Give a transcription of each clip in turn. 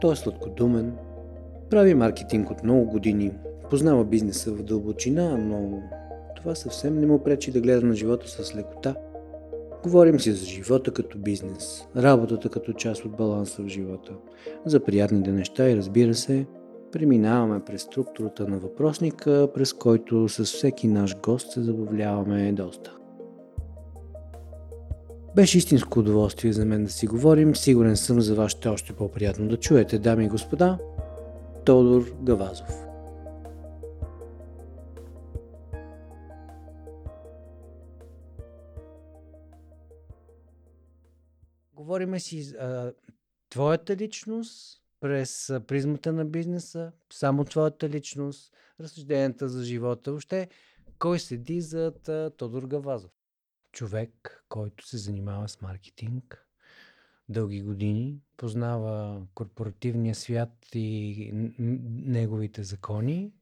Той е сладкодумен, прави маркетинг от много години, познава бизнеса в дълбочина, но това съвсем не му пречи да гледа на живота с лекота. Говорим си за живота като бизнес, работата като част от баланса в живота, за приятните неща и разбира се, преминаваме през структурата на въпросника, през който с всеки наш гост се забавляваме доста. Беше истинско удоволствие за мен да си говорим. Сигурен съм за вас ще е още по-приятно да чуете, дами и господа. Тодор Гавазов. Говориме си за твоята личност през призмата на бизнеса, само твоята личност, разсъжденията за живота. Въобще, кой седи зад Тодор Гавазов? човек, който се занимава с маркетинг дълги години, познава корпоративния свят и неговите закони,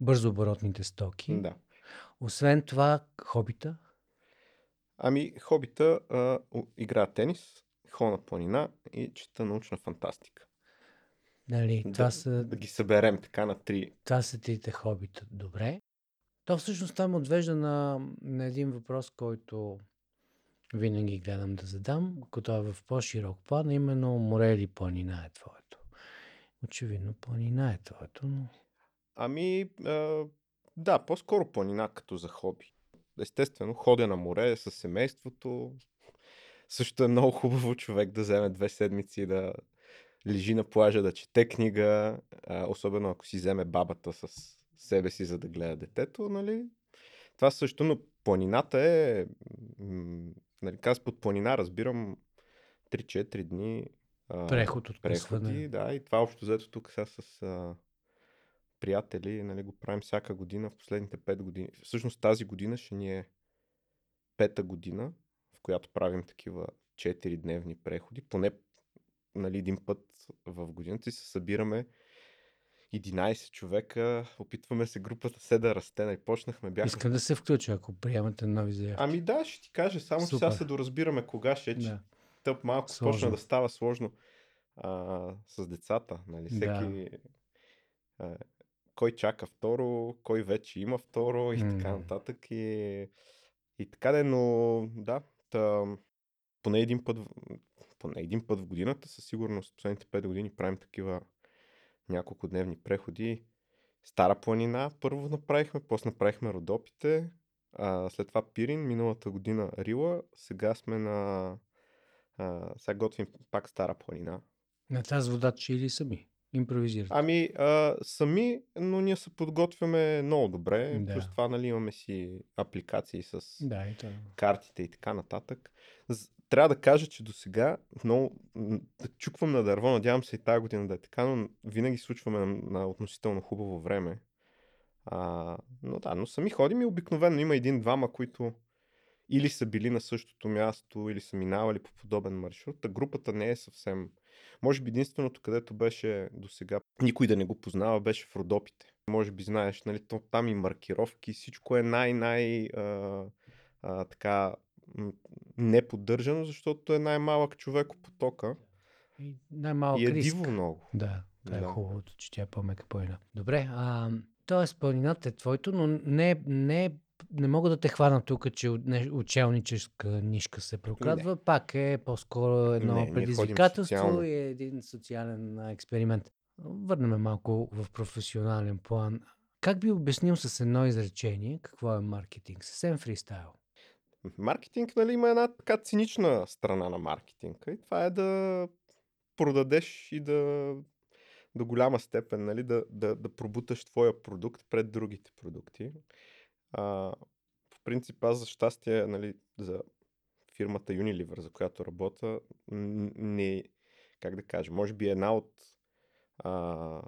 бързооборотните стоки. Да. Освен това, хобита? Ами, хобита а, играя тенис, ходя на планина и чета научна фантастика. Нали, това да, са... да ги съберем така на три. Това са трите хобита. Добре. То всъщност там отвежда на, на един въпрос, който винаги гледам да задам, като е в по-широк план, именно море или планина е твоето. Очевидно планина е твоето, но... Ами, а, да, по-скоро планина като за хоби. Естествено, ходя на море с семейството. Също е много хубаво човек да вземе две седмици да лежи на плажа, да чете книга, а, особено ако си вземе бабата с себе си, за да гледа детето, нали? Това също, но планината е, нали, аз под планина разбирам 3-4 дни преход от преходи, да, и това общо взето тук сега с а, приятели, нали, го правим всяка година в последните 5 години. Всъщност тази година ще ни е пета година, в която правим такива 4-дневни преходи, поне нали, един път в годината и се събираме 11 човека, опитваме се групата се да расте. Не почнахме, бяхме... Искам да се включа, ако приемате нови заявки. Ами да, ще ти кажа, само че сега се доразбираме кога ще, че да. тъп малко сложно. почна да става сложно а, с децата. Нали? Всеки... Да. А, кой чака второ, кой вече има второ и mm. така нататък. И, и така де, но да, та, поне един път, поне един път в годината, със сигурност последните 5 години правим такива няколко дневни преходи. Стара планина първо направихме, после направихме Родопите, а, след това Пирин, миналата година Рила, сега сме на... А, сега готвим пак Стара планина. На тази вода че или сами? Импровизирате? Ами, а, сами, но ние се подготвяме много добре. Да. Плюс това, нали, имаме си апликации с да, и това. картите и така нататък трябва да кажа, че до сега много да чуквам на дърво, надявам се и тази година да е така, но винаги случваме на, на относително хубаво време. А, но да, но сами ходим и обикновено има един-двама, които или са били на същото място, или са минавали по подобен маршрут. Та групата не е съвсем... Може би единственото, където беше до сега, никой да не го познава, беше в Родопите. Може би знаеш, нали, там и маркировки, всичко е най-най... А, а, така не поддържано, защото е най-малък човек потока. И най-малък и е риск. диво много. Да, това е да. хубавото, че тя е по-мека планина. Добре, а, т.е. планината е твоето, но не, не, не мога да те хвана тук, че учелническа нишка се прокрадва. Не. Пак е по-скоро едно не, предизвикателство и един социален експеримент. Върнем малко в професионален план. Как би обяснил с едно изречение какво е маркетинг? Съвсем фристайл. Маркетинг, нали, има една така цинична страна на маркетинга и това е да продадеш и да до голяма степен, нали, да, да, да пробуташ твоя продукт пред другите продукти. А, в принцип, аз за щастие, нали, за фирмата Unilever, за която работя, не, как да кажа, може би една от а,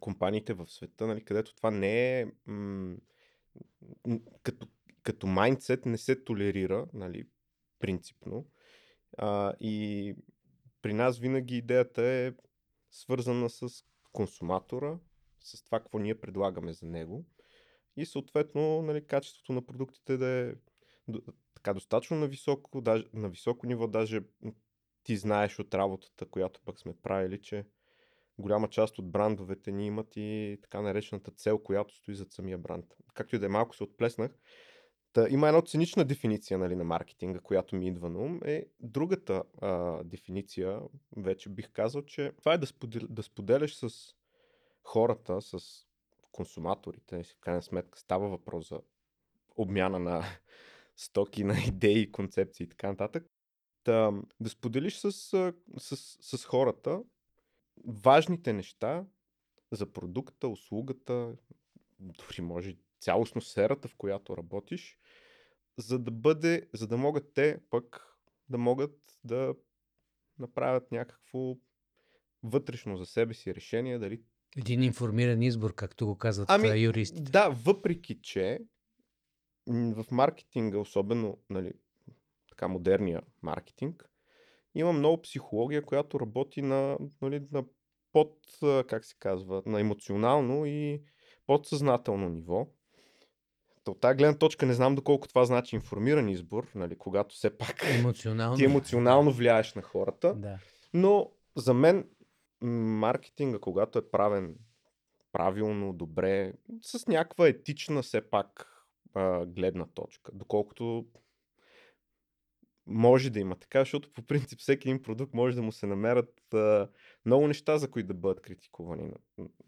компаниите в света, нали, където това не е м- като като майндсет не се толерира, нали, принципно. А, и при нас винаги идеята е свързана с консуматора, с това, какво ние предлагаме за него. И съответно, нали, качеството на продуктите да е така достатъчно на високо, даже, на високо ниво, даже ти знаеш от работата, която пък сме правили, че голяма част от брандовете ни имат и така наречената цел, която стои зад самия бранд. Както и да е малко се отплеснах. Та, има една цинична дефиниция нали, на маркетинга, която ми идва на ум. Е другата а, дефиниция, вече бих казал, че това е да, сподел, да споделяш с хората, с консуматорите, в крайна сметка става въпрос за обмяна на стоки, на идеи, концепции и така нататък. Да, да споделиш с, с, с хората важните неща за продукта, услугата, дори може цялостно сферата, в която работиш, за да бъде, за да могат те пък да могат да направят някакво вътрешно за себе си решение, дали един информиран избор, както го казват ами, юристите. Да, въпреки че в маркетинга, особено нали, така модерния маркетинг, има много психология, която работи на, нали, на под, как се казва, на емоционално и подсъзнателно ниво. От тази гледна точка не знам доколко това значи информиран избор, нали, когато все пак емоционално. ти емоционално влияеш на хората. Да. Но за мен маркетинга, когато е правен правилно, добре, с някаква етична все пак а, гледна точка, доколкото може да има така, защото по принцип всеки един продукт може да му се намерят а, много неща, за които да бъдат критикувани,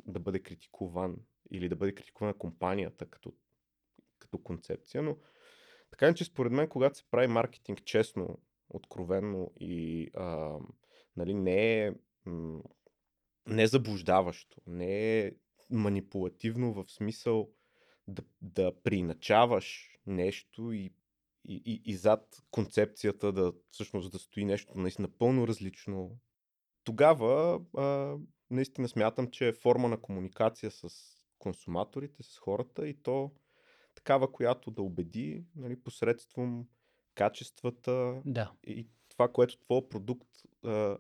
да бъде критикуван или да бъде критикувана компанията като, като концепция, но така че според мен, когато се прави маркетинг честно, откровенно и а, нали, не е м- не заблуждаващо, не е манипулативно в смисъл да, да приначаваш нещо и, и, и, и зад концепцията да всъщност да стои нещо наистина напълно различно. Тогава а, наистина смятам, че е форма на комуникация с консуматорите, с хората и то такава, която да убеди нали, посредством качествата да. и това, което твой продукт а,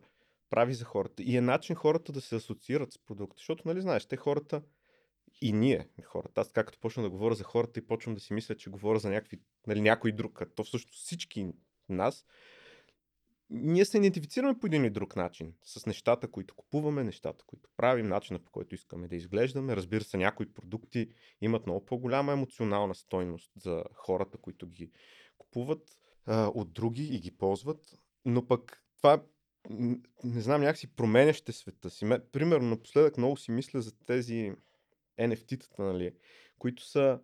прави за хората. И е начин хората да се асоциират с продукта. Защото, нали знаеш, те хората и ние, хората. Аз както почна да говоря за хората и почвам да си мисля, че говоря за някакви, нали, някой друг. Като то всъщност всички нас, ние се идентифицираме по един или друг начин с нещата, които купуваме, нещата, които правим, начина по който искаме да изглеждаме. Разбира се, някои продукти имат много по-голяма емоционална стойност за хората, които ги купуват а, от други и ги ползват. Но пък това не знам, някакси променяще света си. Примерно, напоследък много си мисля за тези NFT-тата, нали, които са,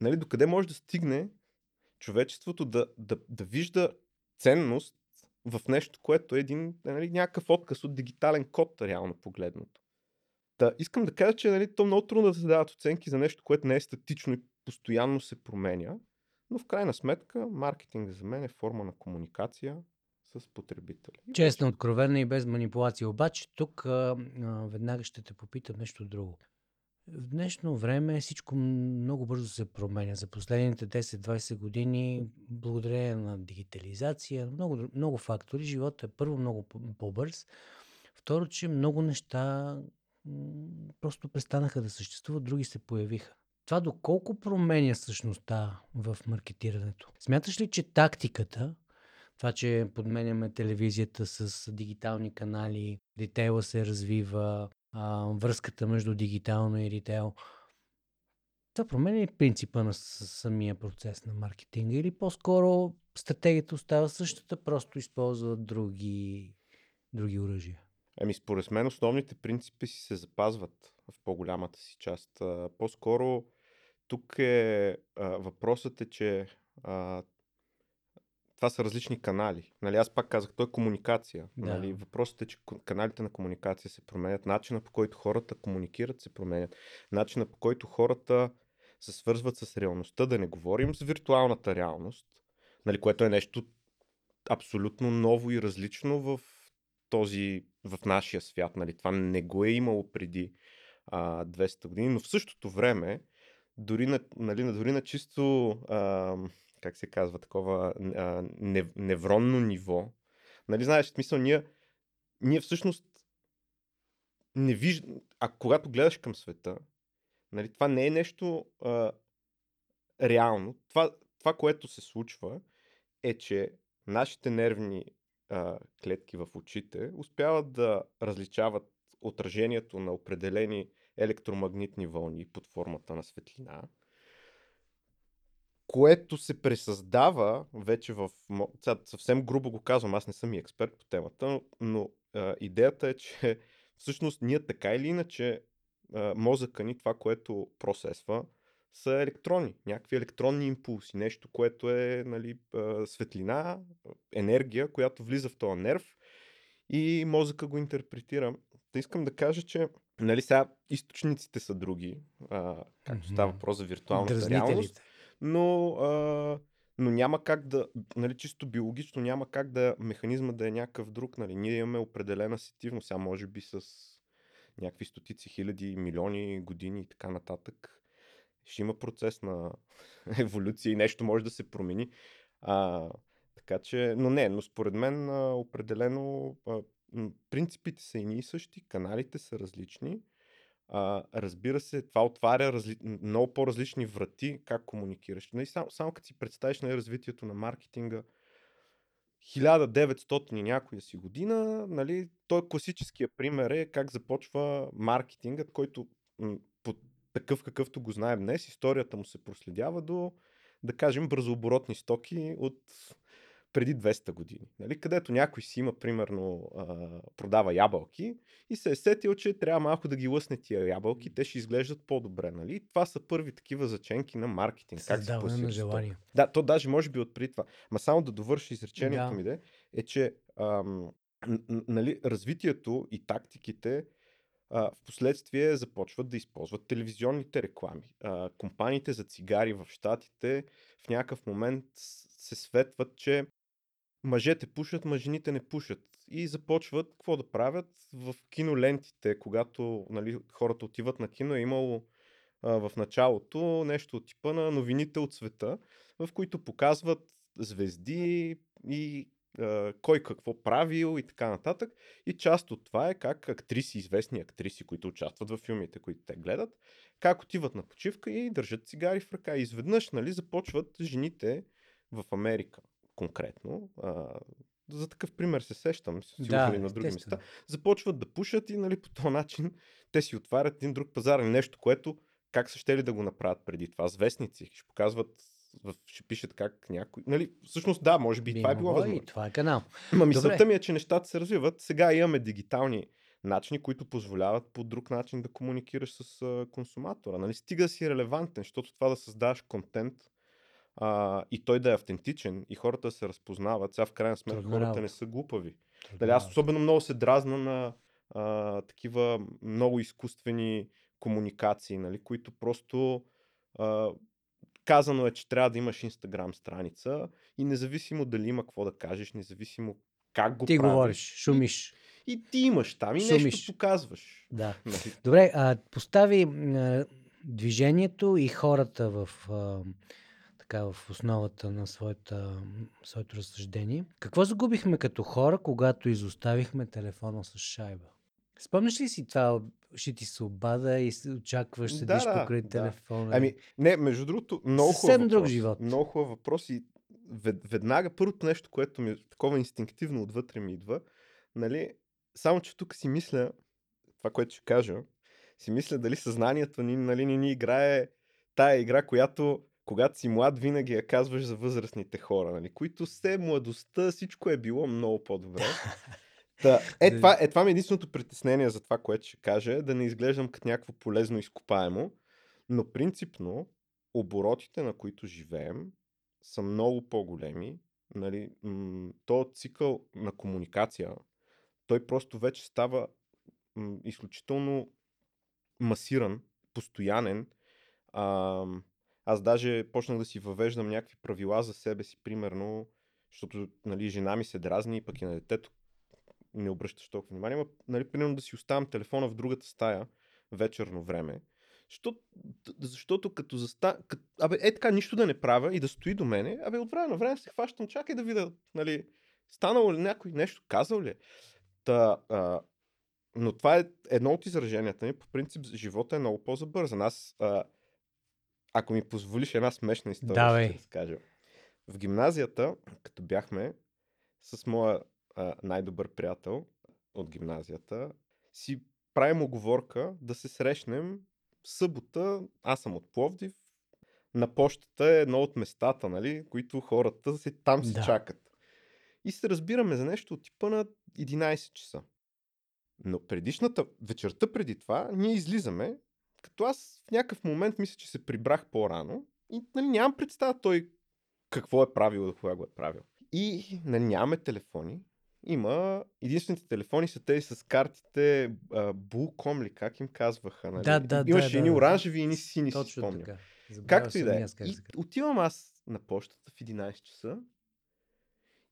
нали, докъде може да стигне човечеството да, да, да вижда ценност в нещо, което е един, нали, някакъв отказ от дигитален код, реално погледното. Та, искам да кажа, че нали, то много трудно да се дават оценки за нещо, което не е статично и постоянно се променя, но в крайна сметка маркетинг за мен е форма на комуникация, с потребителя. Честно, откровена и без манипулация. Обаче тук а, а, веднага ще те попитам нещо друго. В днешно време всичко много бързо се променя. За последните 10-20 години, благодарение на дигитализация, много, много фактори, животът е първо много по-бърз. Второ, че много неща просто престанаха да съществуват, други се появиха. Това доколко променя същността в маркетирането? Смяташ ли, че тактиката това, че подменяме телевизията с дигитални канали, ритейла се развива, а, връзката между дигитално и ритейл. Това променя ли принципа на самия процес на маркетинга или по-скоро стратегията остава същата, просто използва други, други оръжия? Еми, според мен основните принципи си се запазват в по-голямата си част. По-скоро тук е въпросът е, че това са различни канали. Нали, аз пак казах, то е комуникация. Да. Нали, въпросът е, че каналите на комуникация се променят, начина по който хората комуникират се променят, начина по който хората се свързват с реалността, да не говорим с виртуалната реалност, нали, което е нещо абсолютно ново и различно в този, в нашия свят. Нали. Това не го е имало преди а, 200 години, но в същото време, дори на, нали, дори на чисто а, как се казва, такова а, невронно ниво. Нали, знаеш, смисъл, ние, ние всъщност не виждаме, а когато гледаш към света, нали, това не е нещо а, реално. Това, това, което се случва, е, че нашите нервни а, клетки в очите успяват да различават отражението на определени електромагнитни вълни под формата на светлина, което се пресъздава вече в... Сега, съвсем грубо го казвам, аз не съм и експерт по темата, но, а, идеята е, че всъщност ние така или иначе а, мозъка ни, това, което процесва, са електрони, някакви електронни импулси, нещо, което е нали, светлина, енергия, която влиза в този нерв и мозъка го интерпретира. Та искам да кажа, че нали, сега източниците са други, а, както става въпрос за виртуалната реалност, но, а, но няма как да, нали, чисто биологично няма как да механизма да е някакъв друг. Нали. Ние имаме определена сетивност, сега може би с някакви стотици хиляди, милиони години и така нататък ще има процес на еволюция и нещо може да се промени. А, така че, но не, но според мен а, определено а, принципите са и и същи, каналите са различни. А, разбира се, това отваря разли... много по-различни врати как комуникираш. Нали, само, само като си представиш на нали, развитието на маркетинга, 1900 и някоя си година, нали, той класическия пример е как започва маркетингът, който такъв какъвто го знаем днес, историята му се проследява до, да кажем, бързооборотни стоки от преди 200 години. Нали? Където някой си има, примерно, а, продава ябълки и се е сетил, че трябва малко да ги лъсне тия ябълки, те ще изглеждат по-добре. Нали? Това са първи такива заченки на маркетинг. Как се на желание. Да, то даже може би отпри това. Ма само да довърши изречението да. ми де, е, че ам, нали, развитието и тактиките в последствие започват да използват телевизионните реклами. А, компаниите за цигари в Штатите в някакъв момент се светват, че мъжете пушат, мъжените не пушат. И започват какво да правят в кинолентите, когато нали, хората отиват на кино, е имало а, в началото нещо от типа на новините от света, в които показват звезди и кой какво правил и така нататък. И част от това е как актриси, известни актриси, които участват в филмите, които те гледат, как отиват на почивка и държат цигари в ръка. И изведнъж нали, започват жените в Америка конкретно. А, за такъв пример се сещам, си да, на други места. Започват да пушат и нали, по този начин те си отварят един друг пазар. Нещо, което как са ще ли да го направят преди това? С вестници. Ще показват в, ще пишат как някой. Нали, всъщност да, може би, би това е било възможно. И това е канал. Ма мисълта ми е, че нещата се развиват. Сега имаме дигитални начини, които позволяват по друг начин да комуникираш с а, консуматора. Нали? Стига си релевантен, защото това да създаваш контент а, и той да е автентичен и хората се разпознават. Сега в крайна сметка Трудна хората не са глупави. Дали, аз особено много се дразна на а, такива много изкуствени комуникации, нали, които просто а, Казано е, че трябва да имаш Инстаграм страница и независимо дали има какво да кажеш, независимо как го Ти правиш. говориш, шумиш. И, и ти имаш там и шумиш. нещо показваш. Да. Нали? Добре, а, постави а, движението и хората в, а, така, в основата на своята, своето разсъждение. Какво загубихме като хора, когато изоставихме телефона с шайба? Спомняш ли си това ще ти се обада и очакваш, седиш да, покрай да, телефона. Ами, не, между другото, много хубав въпрос. друг живот. Много хубав въпрос и веднага първото нещо, което ми такова инстинктивно отвътре ми идва, нали, само че тук си мисля, това, което ще кажа, си мисля дали съзнанието ни, нали, ни, ни играе тая игра, която когато си млад, винаги я казваш за възрастните хора, нали, които все младостта, всичко е било много по-добре. Та, е, това, е, това ми е единственото притеснение за това, което ще кажа, да не изглеждам като някакво полезно изкопаемо, но принципно оборотите, на които живеем, са много по-големи. Нали, м- то цикъл на комуникация, той просто вече става м- изключително масиран, постоянен. А, аз даже почнах да си въвеждам някакви правила за себе си, примерно, защото нали, жена ми се дразни, пък и на детето не обръщаш толкова внимание, но нали, примерно да си оставям телефона в другата стая вечерно време, защото, защото като заста... Като, абе, е така, нищо да не правя и да стои до мене, абе, от време на време се хващам, чакай да видя, нали, станало ли някой нещо, казал ли е. Та, а, но това е едно от израженията ми. По принцип, живота е много по-забързан. Аз, а, ако ми позволиш една смешна история, Давай. ще разкажа. В гимназията, като бяхме с моя а, най-добър приятел от гимназията си правим оговорка да се срещнем в събота. Аз съм от Пловдив. На почтата е едно от местата, нали, които хората се, там си Да. чакат. И се разбираме за нещо от типа на 11 часа. Но предишната, вечерта преди това, ние излизаме, като аз в някакъв момент мисля, че се прибрах по-рано и нали, нямам представа той какво е правил и кога го е правил. И нали, нямаме телефони. Има, единствените телефони са тези с картите Bullcom ли, как им казваха. Нали? Да, да, Имаше да, едни да. оранжеви и едни сини, си Точно спомням. така. Забравял Както и да е. отивам аз на почтата в 11 часа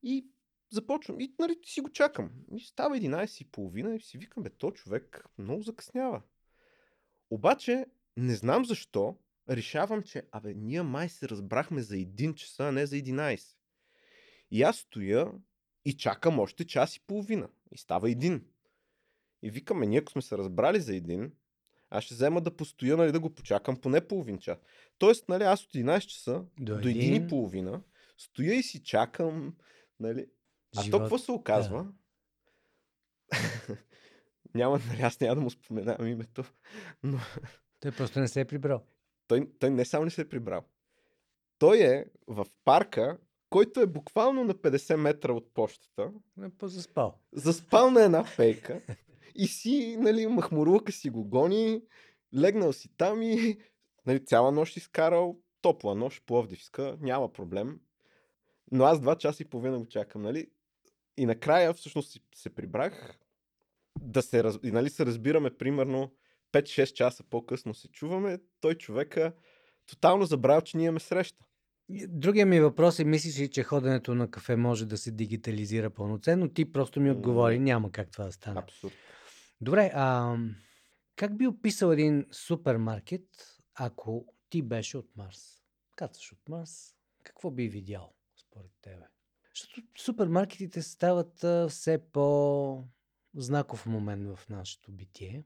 и започвам. И нали, си го чакам. И става 11 и половина и си викам, бе, то човек много закъснява. Обаче, не знам защо, решавам, че, абе, ние май се разбрахме за 1 часа, а не за 11. И аз стоя и чакам още час и половина. И става един. И викаме, ние ако сме се разбрали за един, аз ще взема да постоя, нали, да го почакам поне половин час. Тоест, нали, аз от 11 часа До до, един един. и половина стоя и си чакам, нали. А то какво се оказва? няма, нали, аз няма да му споменавам името, но Той просто не се е прибрал. той, той не само не се е прибрал. Той е в парка, който е буквално на 50 метра от почтата, Не позаспал. заспал на една пейка и си, нали, махмурлука си го гони, легнал си там и нали, цяла нощ изкарал, топла нощ, пловдивска, няма проблем. Но аз два часа и половина го чакам, нали? И накрая всъщност се прибрах да се, раз... и, нали, се разбираме примерно 5-6 часа по-късно се чуваме, той човека тотално забравя, че ние имаме среща. Другия ми въпрос е, мислиш ли, че ходенето на кафе може да се дигитализира пълноценно? Ти просто ми отговори, няма как това да стане. Абсурд. Добре, а как би описал един супермаркет, ако ти беше от Марс? Кацаш от Марс, какво би видял според тебе? Защото супермаркетите стават а, все по-знаков момент в нашето битие,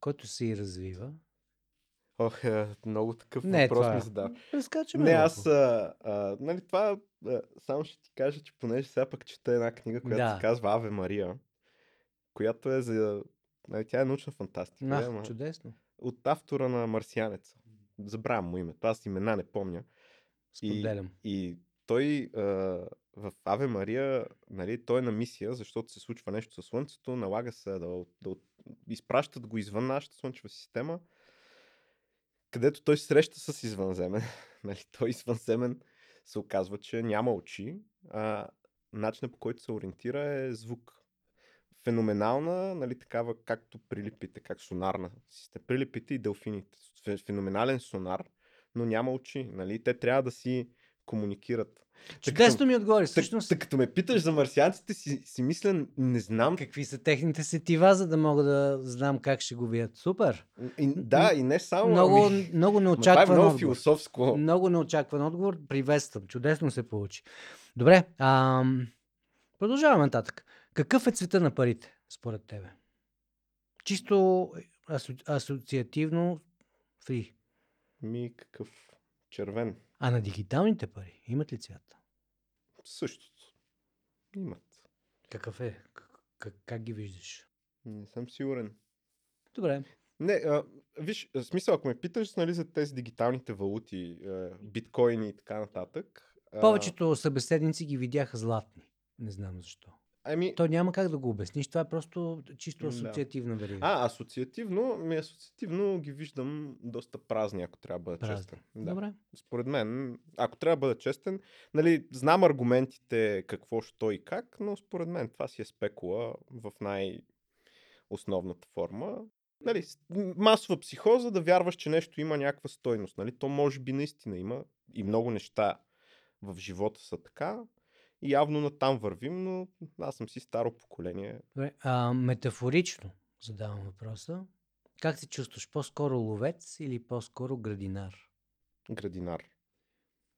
който се и развива. Ох, е, много такъв Не, въпрос това- ми задава. Прескачаме Не, малко. аз, а, а, нали, това, а, само ще ти кажа, че понеже сега пък чета една книга, която Да. се казва Аве Мария, която е за, нали, тя е научна фантастика, Ах, да, ама чудесно. от автора на Марсианеца. Забравям му името, аз имена не помня. Споделям. И той а, в Аве Мария, нали, той е на мисия, защото се случва нещо със Слънцето, налага се да, да изпращат го извън нашата Слънчева система, където той среща с извънземен. нали, той извънземен се оказва, че няма очи, а начинът по който се ориентира е звук. Феноменална, нали, такава, както прилипите, как сонарна система. Прилипите и делфините. Фе- Феноменален сонар, но няма очи. Нали? Те трябва да си комуникират. Чудесно ми отговори. Всъщност, тък, като ме питаш за марсианците, си, си мисля, не знам. какви са техните сетива, за да мога да знам как ще го видят. Супер! И, да, и не само. Много, ами, много ма това е неочакван много отговор. философско. Много неочакван отговор. Приветствам. Чудесно се получи. Добре. Ам... Продължаваме нататък. Какъв е цвета на парите, според тебе? Чисто асо... асоциативно фри. Ми какъв червен. А на дигиталните пари имат ли цвят? Същото. Имат. Какъв е? Как, как, как ги виждаш? Не съм сигурен. Добре. Не, а, виж, в смисъл, ако ме питаш нали, за тези дигиталните валути, а, биткоини и така нататък. а, Повечето събеседници ги видяха златни. Не знам защо. Ами, То няма как да го обясниш. Това е просто чисто асоциативна верига. а, асоциативно, ми асоциативно ги виждам доста празни, ако трябва да бъда Празни. честен. Да. Добре. Според мен, ако трябва да бъда честен, нали, знам аргументите какво, що и как, но според мен това си е спекула в най-основната форма. Нали, масова психоза да вярваш, че нещо има някаква стойност. Нали? То може би наистина има и много неща в живота са така. И явно натам вървим, но аз съм си старо поколение. Добре. А, метафорично задавам въпроса. Как се чувстваш? По-скоро ловец или по-скоро градинар? Градинар.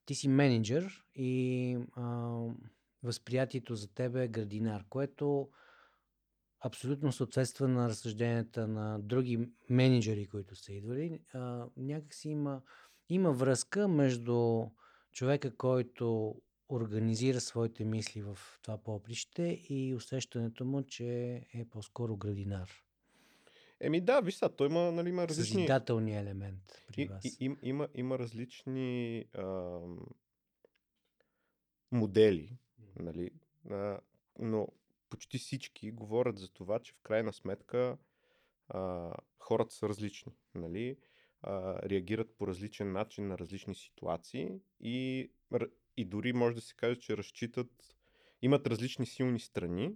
Ти си менеджер и а, възприятието за тебе е градинар, което абсолютно съответства на разсъжденията на други менеджери, които са идвали. А, някакси има, има връзка между човека, който организира своите мисли в това поприще и усещането му, че е по-скоро градинар. Еми да, виж сега, той има, нали, има различни... Съзидателния елемент при И, вас. и, им, има, има различни ам, модели, нали, а, но почти всички говорят за това, че в крайна сметка а, хората са различни, нали, а, реагират по различен начин на различни ситуации и, и дори може да се каже, че разчитат, имат различни силни страни,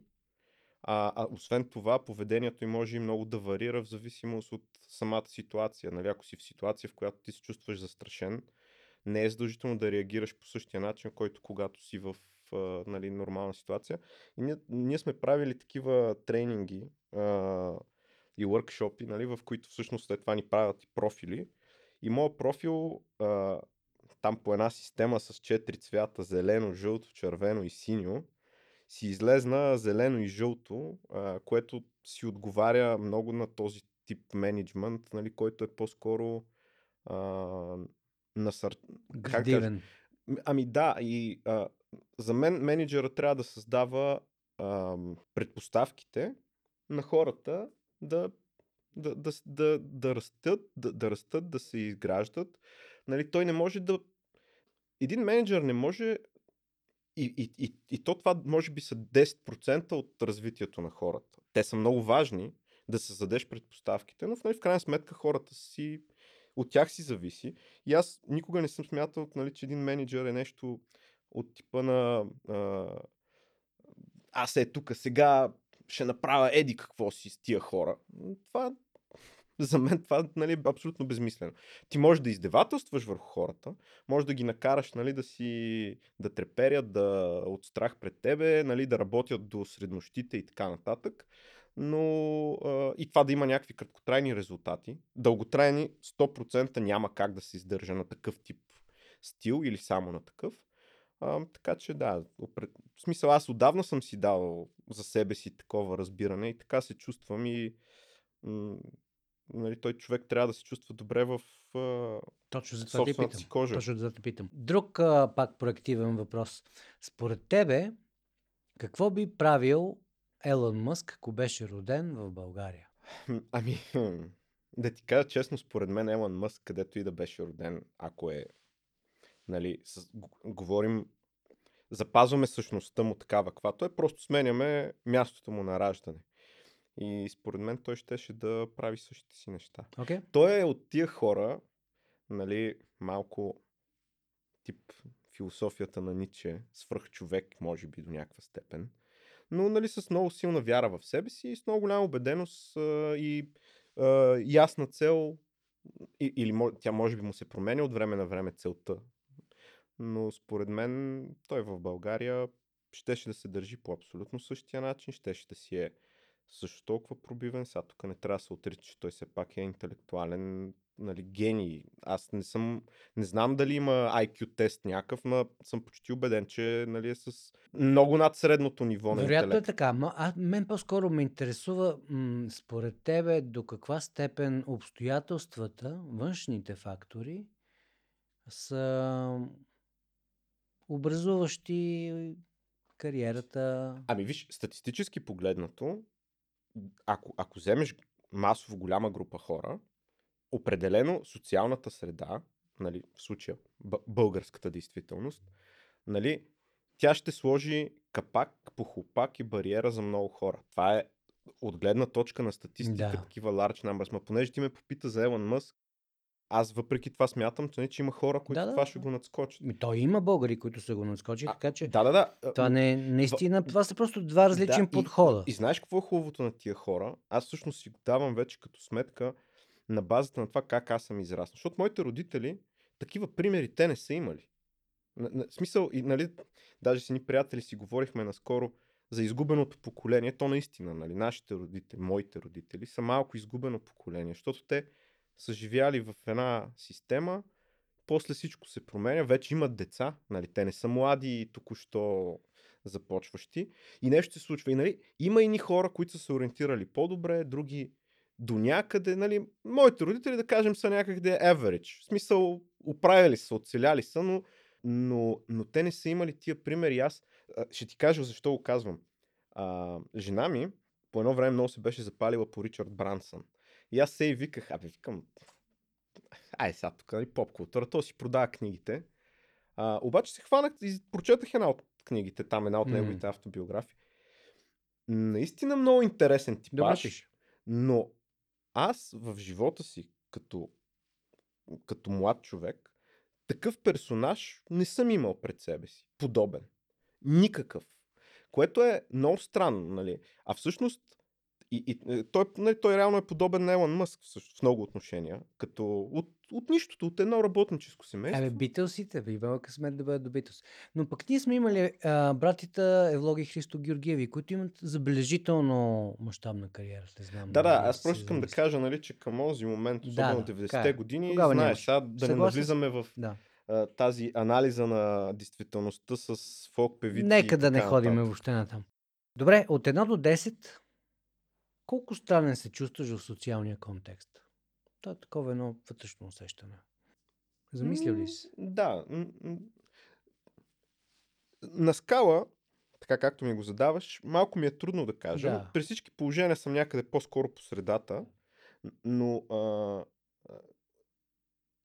а, а освен това, поведението им може и много да варира в зависимост от самата ситуация. Нали? Ако си в ситуация, в която ти се чувстваш застрашен, не е задължително да реагираш по същия начин, който когато си в а, нали, нормална ситуация. И ние, ние сме правили такива тренинги а, и workshopи, нали, в които всъщност след това ни правят и профили. И моят профил а, там по една система с четири цвята зелено, жълто, червено и синьо си излезна зелено и жълто, а, което си отговаря много на този тип менеджмент, нали, който е по-скоро а, насър... Градивен. Ами да, и а, за мен менеджера трябва да създава а, предпоставките на хората да, да, да, да, да, растат, да, да растат, да се изграждат. Нали, той не може да. Един менеджер не може. И, и, и, и то това може би са 10% от развитието на хората. Те са много важни да се задеш предпоставките, но в, нали, в крайна сметка хората си. От тях си зависи. И аз никога не съм смятал, нали, че един менеджер е нещо от типа на а, аз е тук сега ще направя еди какво си с тия хора. Това за мен това нали, е абсолютно безмислено. Ти можеш да издевателстваш върху хората, можеш да ги накараш нали, да си да треперят, да от страх пред тебе, нали, да работят до среднощите и така нататък. Но а, и това да има някакви краткотрайни резултати. Дълготрайни 100% няма как да се издържа на такъв тип стил или само на такъв. А, така че да, опред... в смисъл аз отдавна съм си дал за себе си такова разбиране и така се чувствам и нали, той човек трябва да се чувства добре в а, Точно за това те питам. си кожа. Точно за те питам. Друг а, пак проактивен въпрос. Според тебе, какво би правил Елон Мъск, ако беше роден в България? Ами, да ти кажа честно, според мен Елон Мъск, където и да беше роден, ако е, нали, с, говорим, запазваме същността му такава, каквато е, просто сменяме мястото му на раждане. И според мен той щеше да прави същите си неща. Окей? Той е от тия хора, нали, малко тип философията на Ниче, свръхчовек, може би до някаква степен, но нали, с много силна вяра в себе си и с много голяма убеденост а, и а, ясна цел, и, или тя може би му се променя от време на време целта. Но според мен той в България щеше да се държи по абсолютно същия начин, щеше да си е също толкова пробивен. Сега тук не трябва да се отрича, че той все пак е интелектуален нали, гений. Аз не съм, не знам дали има IQ тест някакъв, но съм почти убеден, че нали, е с много над средното ниво на Вероятно е така. Ма, а, мен по-скоро ме интересува, м- според тебе, до каква степен обстоятелствата, външните фактори, са образуващи кариерата. Ами виж, статистически погледнато, ако, ако вземеш масово голяма група хора, определено социалната среда, нали, в случая българската действителност, нали, тя ще сложи капак, похлопак и бариера за много хора. Това е от гледна точка на статистика, Да. такива large numbers. Ма понеже ти ме попита за Елон Мъск, аз въпреки това смятам, че, че има хора, които Да, да, това да. ще го надскочат. Ми, той има българи, които са го надскочили, така че Да, да, да. това не наистина, това са просто два различни и- подхода. И, знаеш какво е хубавото на тия хора? Аз всъщност си давам вече като сметка на базата на това как аз съм израснал. Защото моите родители, такива примери те не са имали. На, на, смисъл, и, нали, даже с едни приятели си говорихме наскоро за изгубеното поколение. То наистина, нали, нашите родители, моите родители са малко изгубено поколение, защото те са живяли в една система, после всичко се променя, вече имат деца, нали, те не са млади и току-що започващи и нещо се случва. И, нали, има и ни хора, които са се ориентирали по-добре, други до някъде, нали, моите родители, да кажем, са някъде average. В смисъл, оправили са, оцеляли са, но Но, но те не са имали тия примери. Аз ще ти кажа защо го казвам. А, жена ми по едно време много се беше запалила по Ричард Брансън. И аз се и виках, абе, викам, ай сега тук, нали, поп култура, то си продава книгите. А, обаче се хванах и прочетах една от книгите, там една от неговите автобиографии. Наистина много интересен Добре типаж, пише. но аз в живота си, като, като млад човек, такъв персонаж не съм имал пред себе си. Подобен. Никакъв. Което е много странно, нали? А всъщност и, и, е, той, нали, той реално е подобен на Елон Мъск всъщност, в много отношения. Като от, от нищото, от едно работническо семейство. Абе, Битълсите, бе, имала късмет да бъдат до Битълс. Но пък ние сме имали а, братята Евлоги Христо Георгиеви, които имат забележително мащабна кариера. Не знам. Да, да, дали аз просто искам да кажа, нали, че към този момент, особено да, в така 90-те е. години, Тогава знаеш, сега да не Съгласен навлизаме в Да. тази анализа на действителността с фолк певици. Нека да не ходим въобще на там. Добре, от 1 до 10, колко странен се чувстваш в социалния контекст? Това е такова едно вътрешно усещане. Замислил ли си? Да. На скала, така както ми го задаваш, малко ми е трудно да кажа. Да. При всички положения съм някъде по-скоро по средата, но а, а,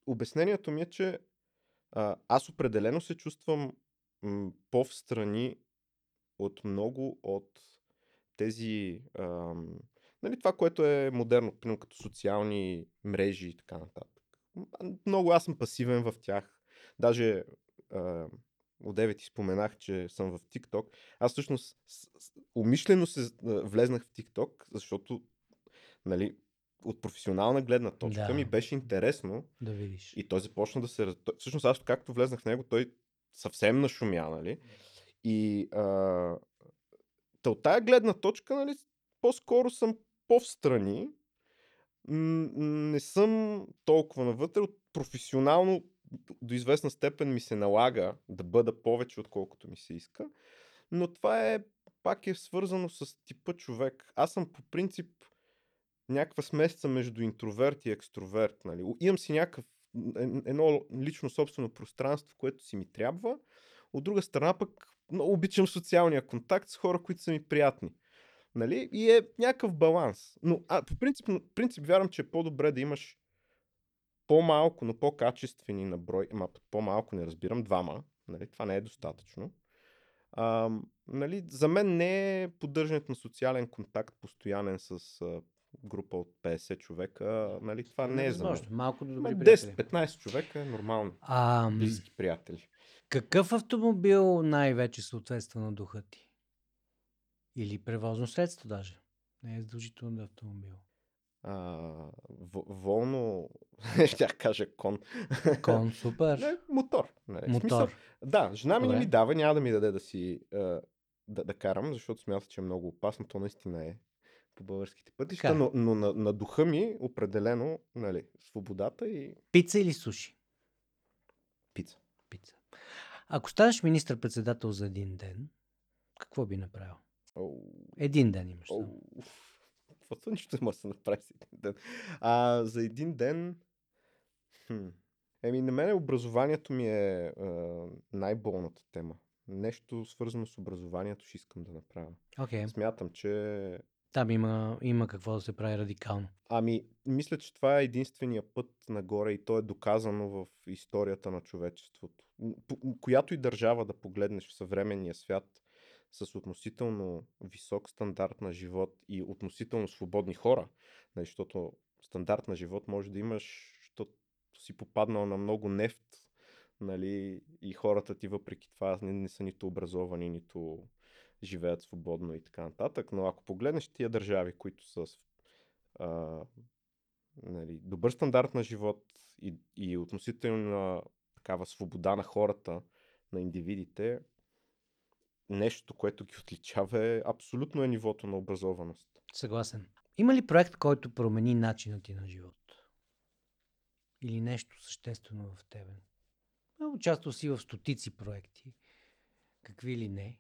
обяснението ми е, че а, аз определено се чувствам м, по-встрани от много от тези. ам, нали, това, което е модерно, примерно като социални мрежи и така нататък. Много аз съм пасивен в тях. Даже а, одеве ти споменах, че съм в TikTok. Аз всъщност умишлено се влезнах в TikTok, защото нали, от професионална гледна точка Да. ми беше интересно Да видиш. и той започна да се... Всъщност аз както влезнах в него, той съвсем нашумя, нали? И а, та от тая гледна точка, нали, по-скоро съм по-встрани. Не съм толкова навътре. Професионално до известна степен ми се налага да бъда повече, отколкото ми се иска. Но това е пак е свързано с типа човек. Аз съм по принцип някаква смесица между интроверт и екстроверт. Нали. Имам си някакъв едно лично собствено пространство, което си ми трябва. От друга страна пък обичам социалния контакт с хора, които са ми приятни. Нали? И е някакъв баланс. Но а, по принцип, принцип вярвам, че е по-добре да имаш по-малко, но по-качествени на брой. Ама по-малко не разбирам двама. Нали? Това не е достатъчно. А, нали, за мен не е поддържането на социален контакт постоянен с а, група от 50 човека. Нали? Това не е за мен. Малко до добри приятели. 10-15 човека е нормално. А, Близки приятели. какъв автомобил най-вече съответства на духа ти? Или превозно средство даже? Не е задължително да е автомобил. А, в- волно, ще кажа кон. Кон, супер. Не, мотор. Нали, в смисъл, Мотор. да, жена ми не Добре. ми дава, няма да ми даде да си да, да карам, защото смята, че е много опасно. То наистина е по българските пътища, Така но, но на, на духа ми определено нали, свободата и Пица или суши? пица. Пица. Ако станеш министър-председател за един ден, какво би направил? Оу, Един ден имаш. оу. Каквото нищо не може да се направи за един ден. А, за един ден... Хм. Еми, на мен образованието ми е а, най-болната тема. Нещо свързано с образованието ще искам да направя. Окей. Смятам, че Там има, има какво да се прави радикално. Ами, мисля, че това е единствения път нагоре и то е доказано в историята на човечеството. По- Която и държава да погледнеш в съвременния свят с относително висок стандарт на живот и относително свободни хора, нали, защото стандарт на живот може да имаш, защото си попаднал на много нефт, нали, и хората ти въпреки това не, не са нито образовани, нито живеят свободно и така нататък. Но ако погледнеш тия държави, които са а, нали, добър стандарт на живот и, и относителна такава свобода на хората, на индивидите, нещо, което ги отличава е абсолютно е нивото на образованост. Съгласен. Има ли проект, който промени начина ти на живот? Или нещо съществено в тебе? А, Участвал си в стотици проекти. Какви ли не.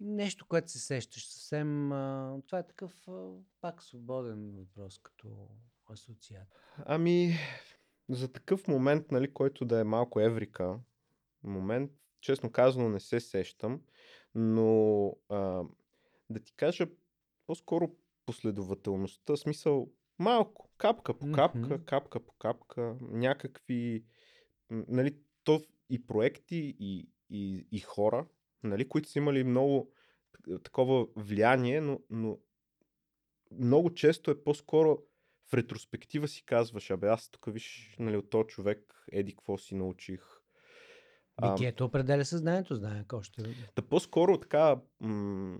И нещо, което се сещаш съвсем... А, това е такъв а, пак свободен въпрос като асоциация. Ами, за такъв момент, нали, който да е малко еврика, момент, честно казано, не се сещам, но а, да ти кажа по-скоро последователността, смисъл малко, капка по капка, Мгм. капка по капка, някакви, нали, то и проекти, и, и, и хора, нали, които са имали много такова влияние, но, но много често е по-скоро в ретроспектива си казваш, абе аз тук виж, нали, от този човек, еди какво си научих. Битието определя съзнанието, знае още. да по-скоро така м-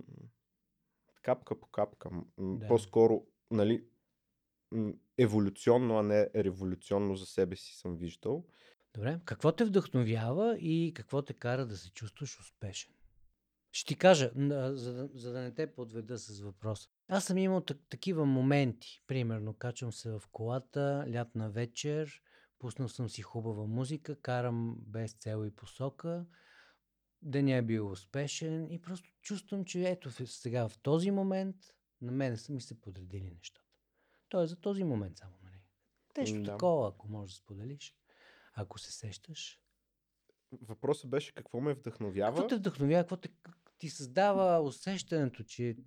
капка по капка, м- Да. по-скоро, нали, м- еволюционно, а не революционно за себе си съм виждал. Добре. Какво те вдъхновява и какво те кара да се чувстваш успешен? Ще ти кажа, за да, за да не те подведа с въпрос. Аз съм имал так- такива моменти. Примерно, качвам се в колата, лятна вечер, пуснал съм си хубава музика, карам без цел и посока. Деня е бил успешен и просто чувствам, че ето сега в този момент на мен са ми се подредили нещата. То е за този момент само, нали? Нещо Да. такова, ако можеш да споделиш, ако се сещаш. Въпросът беше какво ме вдъхновява. Какво те вдъхновява, какво те, ти създава усещането, че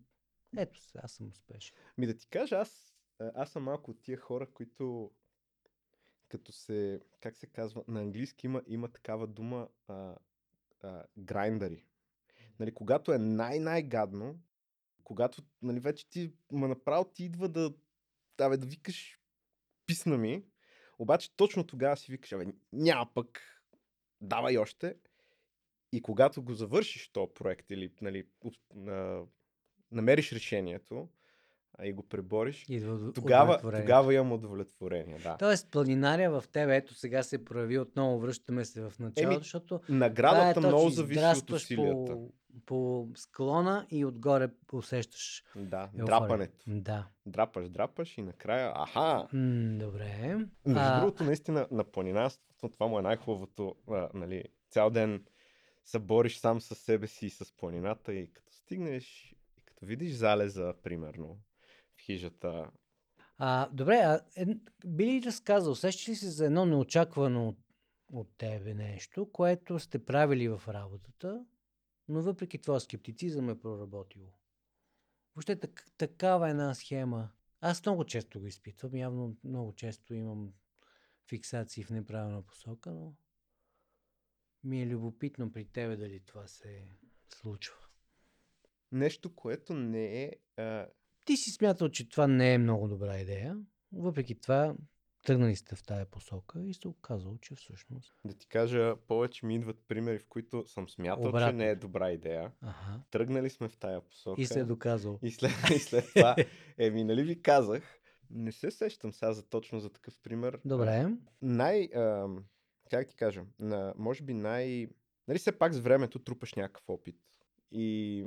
ето аз съм успешен. Ми да ти кажа, аз, а, аз съм малко от тия хора, които като се, как се казва, на английски има, има такава дума а, а, грайндари. Нали, когато е най-най-гадно, когато нали, вече ти, ма направо ти идва да, абе, да викаш писна ми, обаче точно тогава си викаш, абе, няма пък, давай още. И когато го завършиш този проект или нали, намериш решението а, и го пребориш, Идва тогава, тогава имам удовлетворение. Да. Тоест, планинаря в тебе, ето сега се прояви отново, връщаме се в началото, Еми, защото Наградата е много зависи от усилията. по, по склона и отгоре усещаш Да, еуфория. драпането. Да. Драпаш, драпаш и накрая, аха! М, добре. Между А, другото, наистина, на планина, това му е най-хубавото. А, нали, цял ден се бориш сам с себе си и с планината и като стигнеш и като видиш залеза, примерно, хижата, А, добре, а е, би ли разказал, усещаш ли се за едно неочаквано от, от тебе нещо, което сте правили в работата, но въпреки това скептицизъм е проработило? Въобще так, такава една схема. Аз много често го изпитвам, явно много често имам фиксации в неправилна посока, но ми е любопитно при тебе дали това се случва. нещо, което не е... А, Ти си смятал, че това не е много добра идея, въпреки това тръгнали сте в тая посока и се оказало, че всъщност... да ти кажа, повече ми идват примери, в които съм смятал, че Обратно. не е добра идея. Ага. Тръгнали сме в тая посока. И се е доказал. И след, и след това, еми, нали ви казах, не се сещам сега за точно за такъв пример. Добре. Най, а, как ти кажа, на, може би най... Нали все пак с времето трупаш някакъв опит. И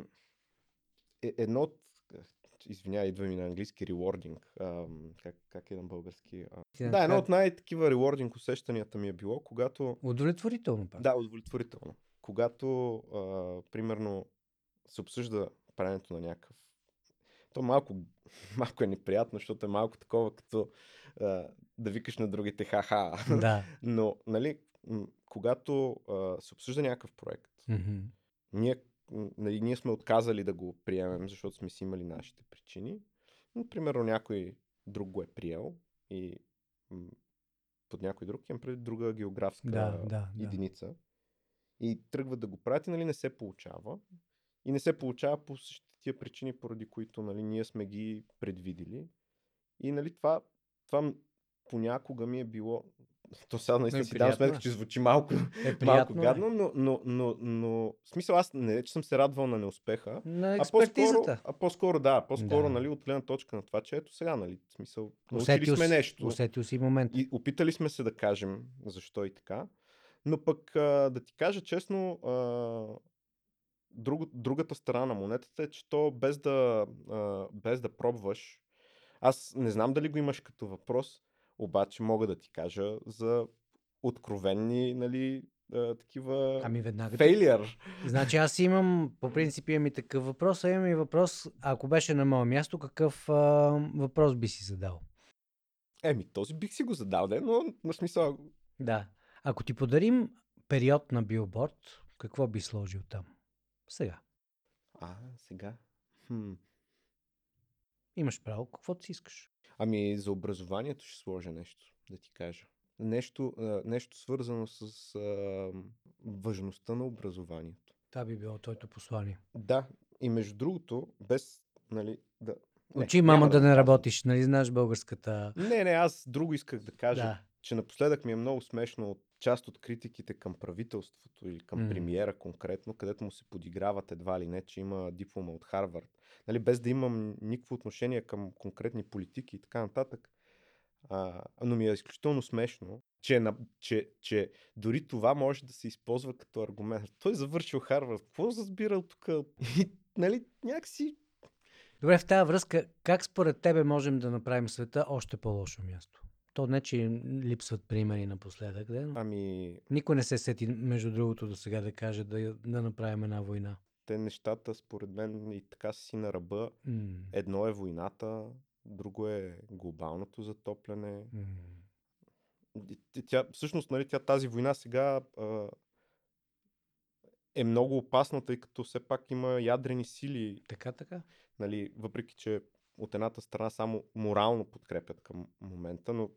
е, едно от... Извинявай, идва ми на английски rewarding. А, как, как е на български? А, да, едно от най-такива rewarding усещанията ми е било, когато... Удовлетворително пак. Да, удовлетворително. Когато, а, примерно, се обсъжда правенето на някакъв. То малко, малко е неприятно, защото е малко такова, като а, да викаш на другите ха-ха. Да. Но, нали, когато а, се обсъжда някакъв проект, Мгм. ние, нали, ние сме отказали да го приемем, защото сме си имали нашите причини. Но, примерно, някой друг го е приел и под някой друг имам преди друга географска Да, да, да. единица. И тръгват да го правят и нали, не се получава. И не се получава по същите тия причини, поради които нали, ние сме ги предвидили. И нали, това, това понякога ми е било... То сега наистина си давам сметка, че звучи малко, Е, малко приятно гадно, но, но, но, но, в смисъл аз не че съм се радвал на неуспеха, На а по-скоро, а по-скоро да, по-скоро Да. нали, от гледна точка на това, че ето сега, нали, в смисъл, Усетил сме нещо. Усетил си момент. И опитали сме се да кажем защо и така. Но пък а, да ти кажа честно, а, друго, другата страна на монетата е, че то без да, а, без да пробваш, аз не знам дали го имаш като въпрос, обаче мога да ти кажа за откровенни, нали, а, такива Ами веднага. фейлиър. Значи аз имам, по принцип имам и такъв въпрос, а имам и въпрос, ако беше на мое място, какъв а, въпрос би си задал? Еми, този бих си го задал, де, но на смисъл, Да. Ако ти подарим период на билборд, какво би сложил там? Сега. А, сега. Хм. Имаш право, каквото си искаш. Ами за образованието ще сложа нещо, да ти кажа. Нещо, нещо свързано с а, важността на образованието. Това би било твоето послание. Да, и между другото, без, нали, да... Учи мама да не казвам. работиш, нали знаеш българската... Не, не, аз друго исках да кажа, Да. че напоследък ми е много смешно от част от критиките към правителството или към премиера конкретно, където му се подиграват едва ли не, че има диплома от Харвард. Нали, без да имам никакво отношение към конкретни политики и така нататък. А, но ми е изключително смешно, че, че, че дори това може да се използва като аргумент. Той е завършил Харвард. Какво разбирал тук? И, нали, някакси Добре, в тази връзка, как според тебе можем да направим света още по-лошо място? То не, че липсват примери напоследък, но Ами, никой не се сети, между другото, до сега да каже да, да направим една война. те нещата, според мен, и така си на ръба. М, Едно е войната, друго е глобалното затопляне. т- Тя, всъщност, нали, тя, тази война сега а, е много опасна, тъй като все пак има ядрени сили, Така, така. нали, въпреки че от едната страна само морално подкрепят към момента, но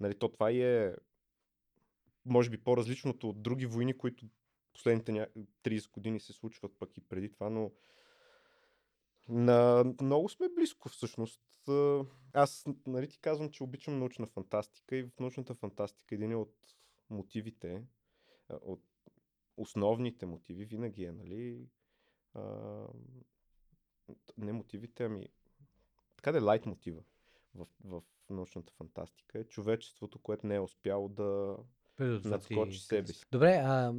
нали, то това и е може би по-различното от други войни, които последните ня... 30 години се случват пък и преди това, но на много сме близко всъщност. Аз нали ти казвам, че обичам научна фантастика и в научната фантастика един от мотивите, от основните мотиви винаги е, нали, а, не мотивите, ами така да е лайт мотива в, в научната фантастика е човечеството, което не е успяло да Предотврати надскочи себе си. Добре, а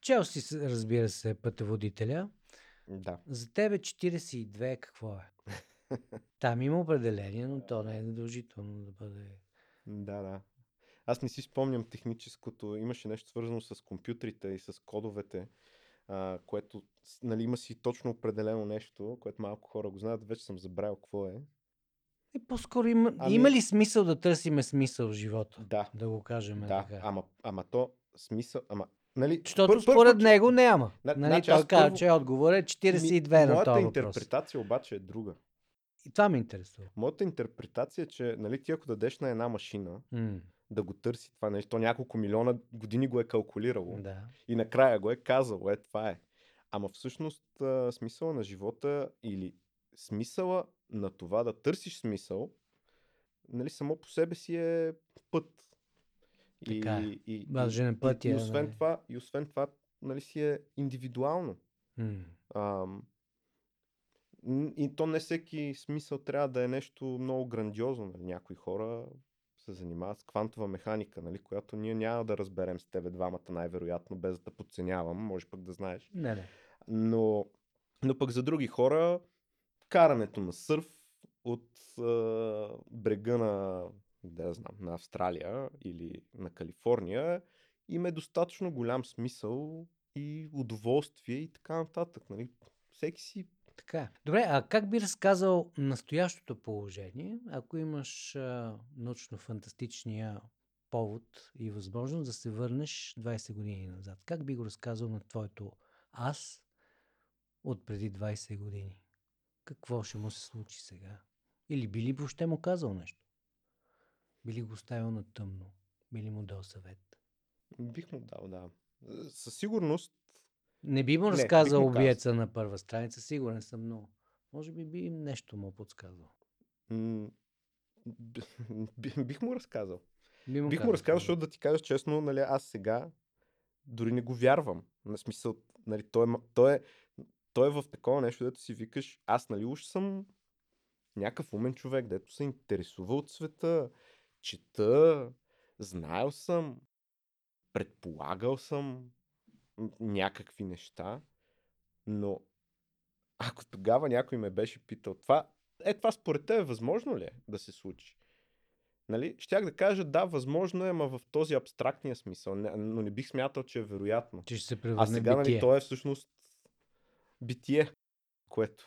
Челси, разбира се, пътеводителя. Да. За тебе 42 какво е? Там има определение, но то не е задължително да бъде... Да, да. Аз не си спомням техническото. Имаше нещо свързано с компютрите и с кодовете, а, което нали, има си точно определено нещо, което малко хора го знаят. Вече съм забравил какво е. И по-скоро има, Ами- има ли смисъл да търсиме смисъл в живота? Да, Да го кажем да. така. Ама, ама то смисъл. Ама, нали, Защото пър- според че- него няма. На- Нали, значи той аз каза, първо- че отговор е 42 на Моята този въпрос. интерпретация обаче е друга. И това ме интересува. Моята интерпретация е, че нали, ти ако дадеш на една машина М, да го търси това нещо, то няколко милиона години го е калкулирало. да. И накрая го е казал, е това е. Ама всъщност смисъла на живота или смисъла на това да търсиш смисъл, нали, само по себе си е път. И, Така е. и, и, Важен път и, е, и, освен нали. това, и освен това, нали, си е индивидуално. Ам, н- и то не всеки смисъл трябва да е нещо много грандиозно. Нали? Някои хора се занимават с квантова механика, нали? която ние няма да разберем с тебе двамата най-вероятно, без да подценявам, може пък да знаеш. Не, не. Но, но пък за други хора, карането на сърф от а, брега на, да знам, на Австралия или на Калифорния им е достатъчно голям смисъл и удоволствие и така нататък. Нали? Всеки си Така е. Добре, а как би разказал настоящото положение, ако имаш научно-фантастичния повод и възможност да се върнеш 20 години назад? Как би го разказал на твоето аз от преди 20 години? Какво ще му се случи сега? Или би ли въобще му казал нещо? Би ли го оставил на тъмно? Би ли му дал съвет? бих му дал, да. Със сигурност Не би му Не, разказал казал. убиеца на първа страница, сигурен съм, но може би би нещо му подсказал. м, бих му разказал. Би му Бих му разказал, защото да ти кажа честно, нали, аз сега дори не го вярвам. На смисъл, нали, той, е, той, е, той е в такова нещо, дето си викаш, аз нали уж съм някакъв умен човек, дето се интересува от света, чета, знаел съм, предполагал съм някакви неща, но ако тогава някой ме беше питал, това, е това според теб възможно ли е да се случи? Нали? Щях да кажа, да, възможно е, ама в този абстрактния смисъл, но не бих смятал, че е вероятно. Че ще се А превърне сега, в битие. нали, то е всъщност битие, което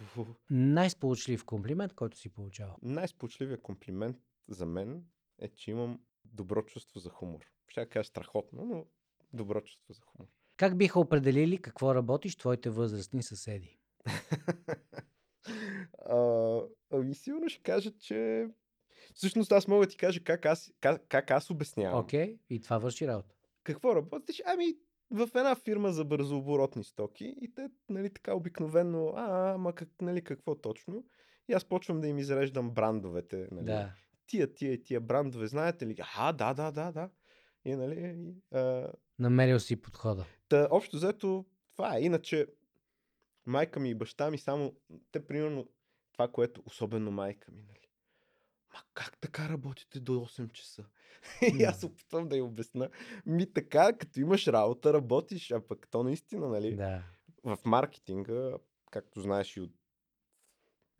Най-сполучлив комплимент, който си получавал. най-сполучливия комплимент за мен е, че имам добро чувство за хумор. Ще кажа страхотно, но добро чувство за хумор. Как биха определили какво работиш твоите възрастни съседи? а, ами сигурно ще кажа, че... Всъщност аз мога да ти кажа как аз, как, как аз обяснявам. Окей, и това върши работа. Какво работиш? Ами в една фирма за бързооборотни стоки и те, нали, така обикновено, а, ама как, нали, какво точно? И аз почвам да им изреждам брандовете. Нали. Да. Тия, тия, тия брандове, знаете ли? А, да, да, да, да. И, нали, и, а, Намерил си подхода. Та, общо взето, това е. Иначе, майка ми и баща ми само, те примерно, това, което, особено майка ми, нали? Ма как така работите до 8 часа? и аз опитвам да й обясна. Ми така, като имаш работа, работиш, а пък то наистина, нали? Да. В маркетинга, както знаеш и от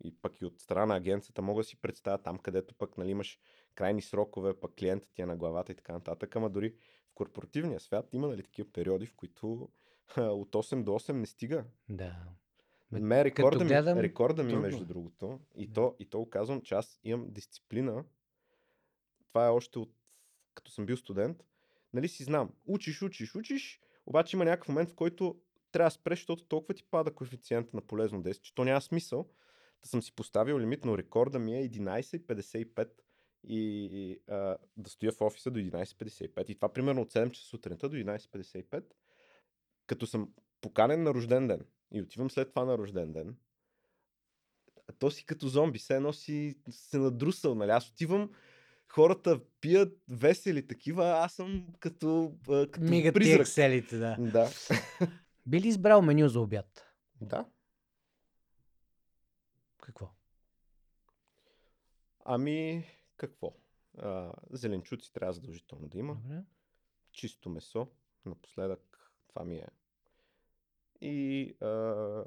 и пък и от страна на агенцията мога да си представя там, където пък нали, имаш крайни срокове, пък клиентът ти е на главата и така нататък. Ама дори в корпоративния свят има нали, такива периоди, в които от 8 до 8 не стига. Да. Ме, рекорда, ми, гледам, рекорда ми трудно между другото. И, Да. то, и то казвам, че аз имам дисциплина. Това е още от като съм бил студент. Нали си знам, учиш, учиш, учиш, обаче има някакъв момент, в който трябва да спреш, защото толкова ти пада коефициента на полезно действие, че то няма смисъл. Да съм си поставил лимит, но рекорда ми е 11.55 и, и а, да стоя в офиса до 11.55. И това примерно от 7 часа сутринта до 11.55, като съм поканен на рожден ден и отивам след това на рожден ден. А то си като зомби, все едно си се надрусал, нали? Аз отивам, хората пият весели такива, аз съм като, като Мигат призрак. екселите, да. Да. Би ли избрал меню за обяд? Да. Какво? Ами, какво? А, зеленчуци трябва задължително да има. Добре. Чисто месо. Напоследък това ми е. И а,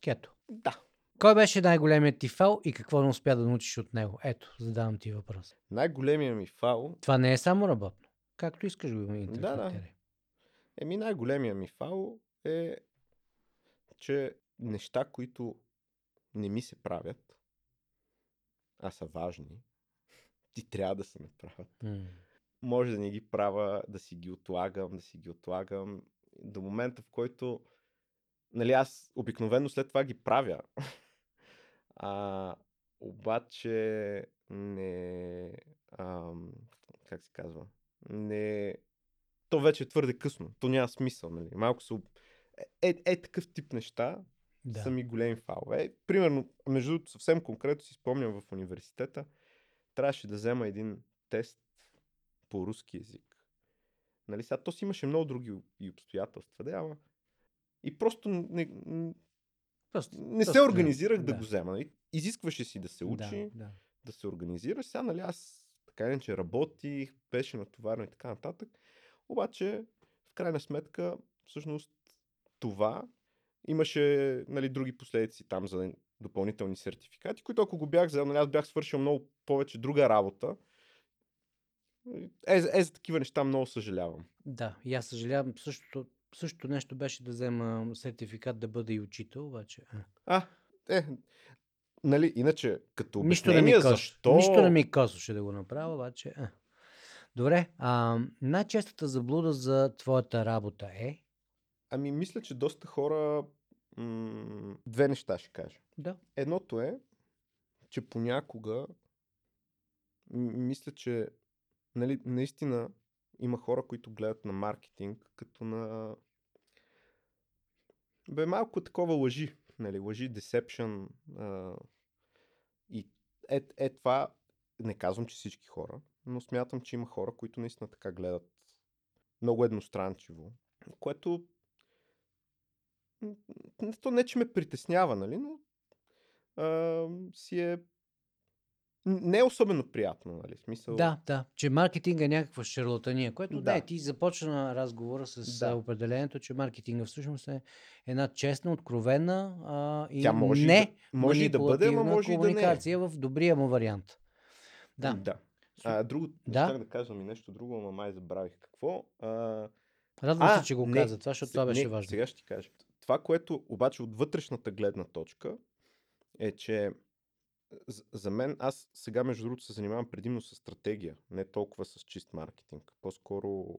Кето. да. Кой беше най-големият ти фал и какво не успя да научиш от него? Ето, задавам ти въпрос. Най-големия ми фал Това не е само работно. Както искаш го да. интерпретирай. Еми най-големия ми фал е, че неща, които не ми се правят, а са важни, ти трябва да се направят. Може да не ги правя, да си ги отлагам, да си ги отлагам. До момента, в който нали, аз обикновено след това ги правя. а, обаче не... Ам, как се казва? Не... То вече е твърде късно. То няма смисъл. Нали? Малко се... об- Е, е, е такъв тип неща Да. са ми големи фалове. Е, примерно, между другото, съвсем конкретно си спомням в университета, трябваше да взема един тест по руски язик. Нали, сега то си имаше много други и обстоятелства, да, ама и просто не, Просто, не се просто организирах да, да. го взема. Нали? Изискваше си да се учи, Да, да. да се организира. Сега, нали, аз така иначе работих, беше натоварен и така нататък. Обаче, в крайна сметка, всъщност, това имаше нали, други последици там за допълнителни сертификати, които ако го бях взел, нали, аз бях свършил много повече друга работа. Е, е, за такива неща много съжалявам. Да, и аз съжалявам. Същото, същото нещо беше да взема сертификат да бъда и учител, обаче. а. Е, нали, иначе, като Нищо не ми косва. защо... Нищо не ми косваше да го направя, обаче. А. Добре, а, най-честата заблуда за твоята работа е? Ами, мисля, че доста хора... М- две неща ще кажа. Да. Едното е, че понякога м- мисля, че нали, наистина има хора, които гледат на маркетинг като на бе малко такова лъжи, нали, лъжи, а... и е, е това, не казвам, че всички хора, но смятам, че има хора, които наистина така гледат много едностранчиво, което то не, че ме притеснява, нали, но а, си е не е особено приятно, нали, смисъл. Да, да. Че маркетинг е някаква шарлатания, което да. Да. не, ти започна разговора с Да. определението, че маркетинга всъщност е една честна, откровена а, и Тя може не да- може да бъде, манипулативна може и да не е. комуникация в добрия му вариант. Да. да. А, друго, Да. щях да кажам и нещо друго, ама май забравих какво. А, Радвам А, се, че го не, каза това, защото се- това беше не, важно. Сега ще ти кажа. Това, което обаче от вътрешната гледна точка е, че за, мен, аз сега между другото се занимавам предимно с стратегия, не толкова с чист маркетинг. По-скоро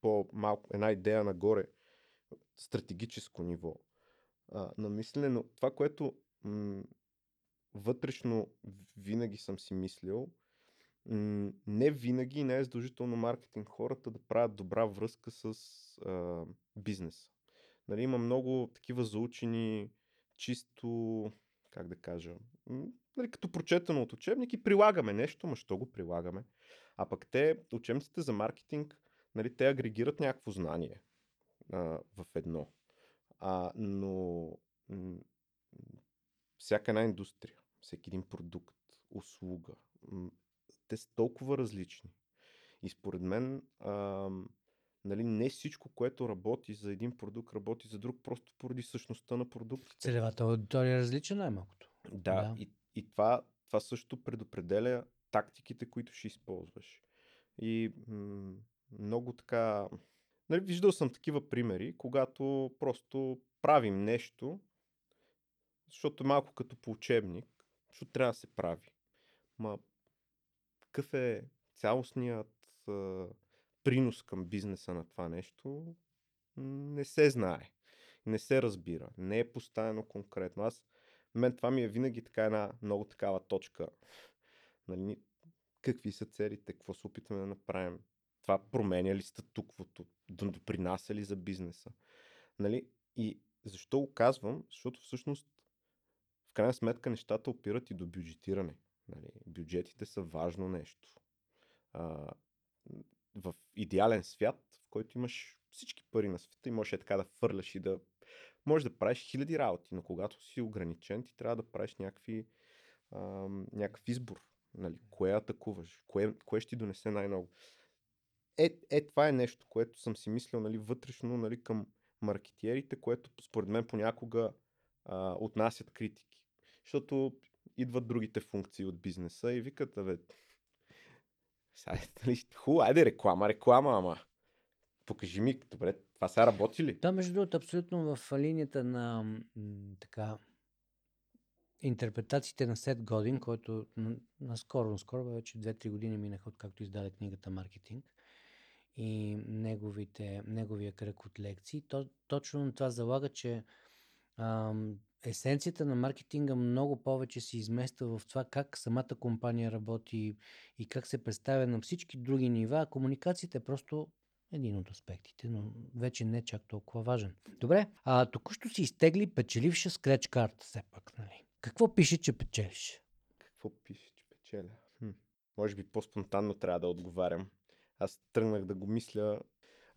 по-малко, една идея нагоре, стратегическо ниво а, на мислене, но това, което м- вътрешно винаги съм си мислил, м- не винаги не е задължително маркетинг хората да правят добра връзка с а, бизнеса. Нали, има много такива заучени, чисто, как да кажа, нали, като прочетено от учебник и прилагаме нещо, ма що го прилагаме? А пък те, учебниците за маркетинг, нали, те агрегират някакво знание а, в едно. А, но м- всяка една индустрия, всеки един продукт, услуга, м- те са толкова различни. И според мен, а, нали, не всичко, което работи за един продукт, работи за друг, просто поради същността на продуктите. Целевата аудитория е различна най-малкото. Да, Да. и, и това, това също предопределя тактиките, които ще използваш. И м- много така. Нали, виждал съм такива примери, когато просто правим нещо, защото е малко като по учебник, защото трябва да се прави. Ма, какъв е цялостният принос към бизнеса на това нещо, не се знае. Не се разбира. Не е поставено конкретно. Аз, мен това ми е винаги така една много такава точка. Нали, какви са целите, какво се опитваме да направим. Това променя ли статуквото, допринася ли за бизнеса. Нали? И защо го казвам? Защото всъщност в крайна сметка нещата опират и до бюджетиране. Нали? Бюджетите са важно нещо. В идеален свят, в който имаш всички пари на света и можеш е така да фърляш и да... Можеш да правиш хиляди работи, но когато си ограничен, ти трябва да правиш някакви, а, някакъв избор. Нали? Кое атакуваш? Кое, кое ще ти донесе най-много? Е, е, това е нещо, което съм си мислил нали, вътрешно нали, към маркетиерите, което според мен понякога а, отнасят критики. Защото идват другите функции от бизнеса и викат, бе, сега, нали, хубаво, айде реклама, реклама, ама покажи ми, добре, това сега работи ли? Да, между другото, абсолютно в линията на м, така интерпретациите на Сет Годин, който наскоро, наскоро вече 2-3 години минаха, откакто издаде книгата Маркетинг и неговите, неговия кръг от лекции, то, точно това залага, че ам, есенцията на маркетинга много повече се измества в това как самата компания работи и как се представя на всички други нива. Комуникацията е просто един от аспектите, но вече не чак толкова важен. Добре, а току-що си изтегли печеливша скреч карта, все пак, нали? Какво пише, че печелиш? Какво пише, че печеля? Хм. Може би по-спонтанно трябва да отговарям. Аз тръгнах да го мисля.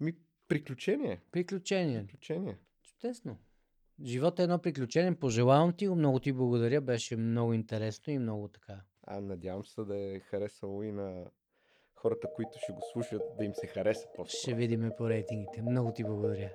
Ами, приключение. Приключения. Приключение. Чудесно. Живот е едно приключение. Пожелавам ти го. Много ти благодаря. Беше много интересно и много така. А надявам се да е харесало и на хората, които ще го слушат, да им се хареса по Ще видим по рейтингите. Много ти благодаря.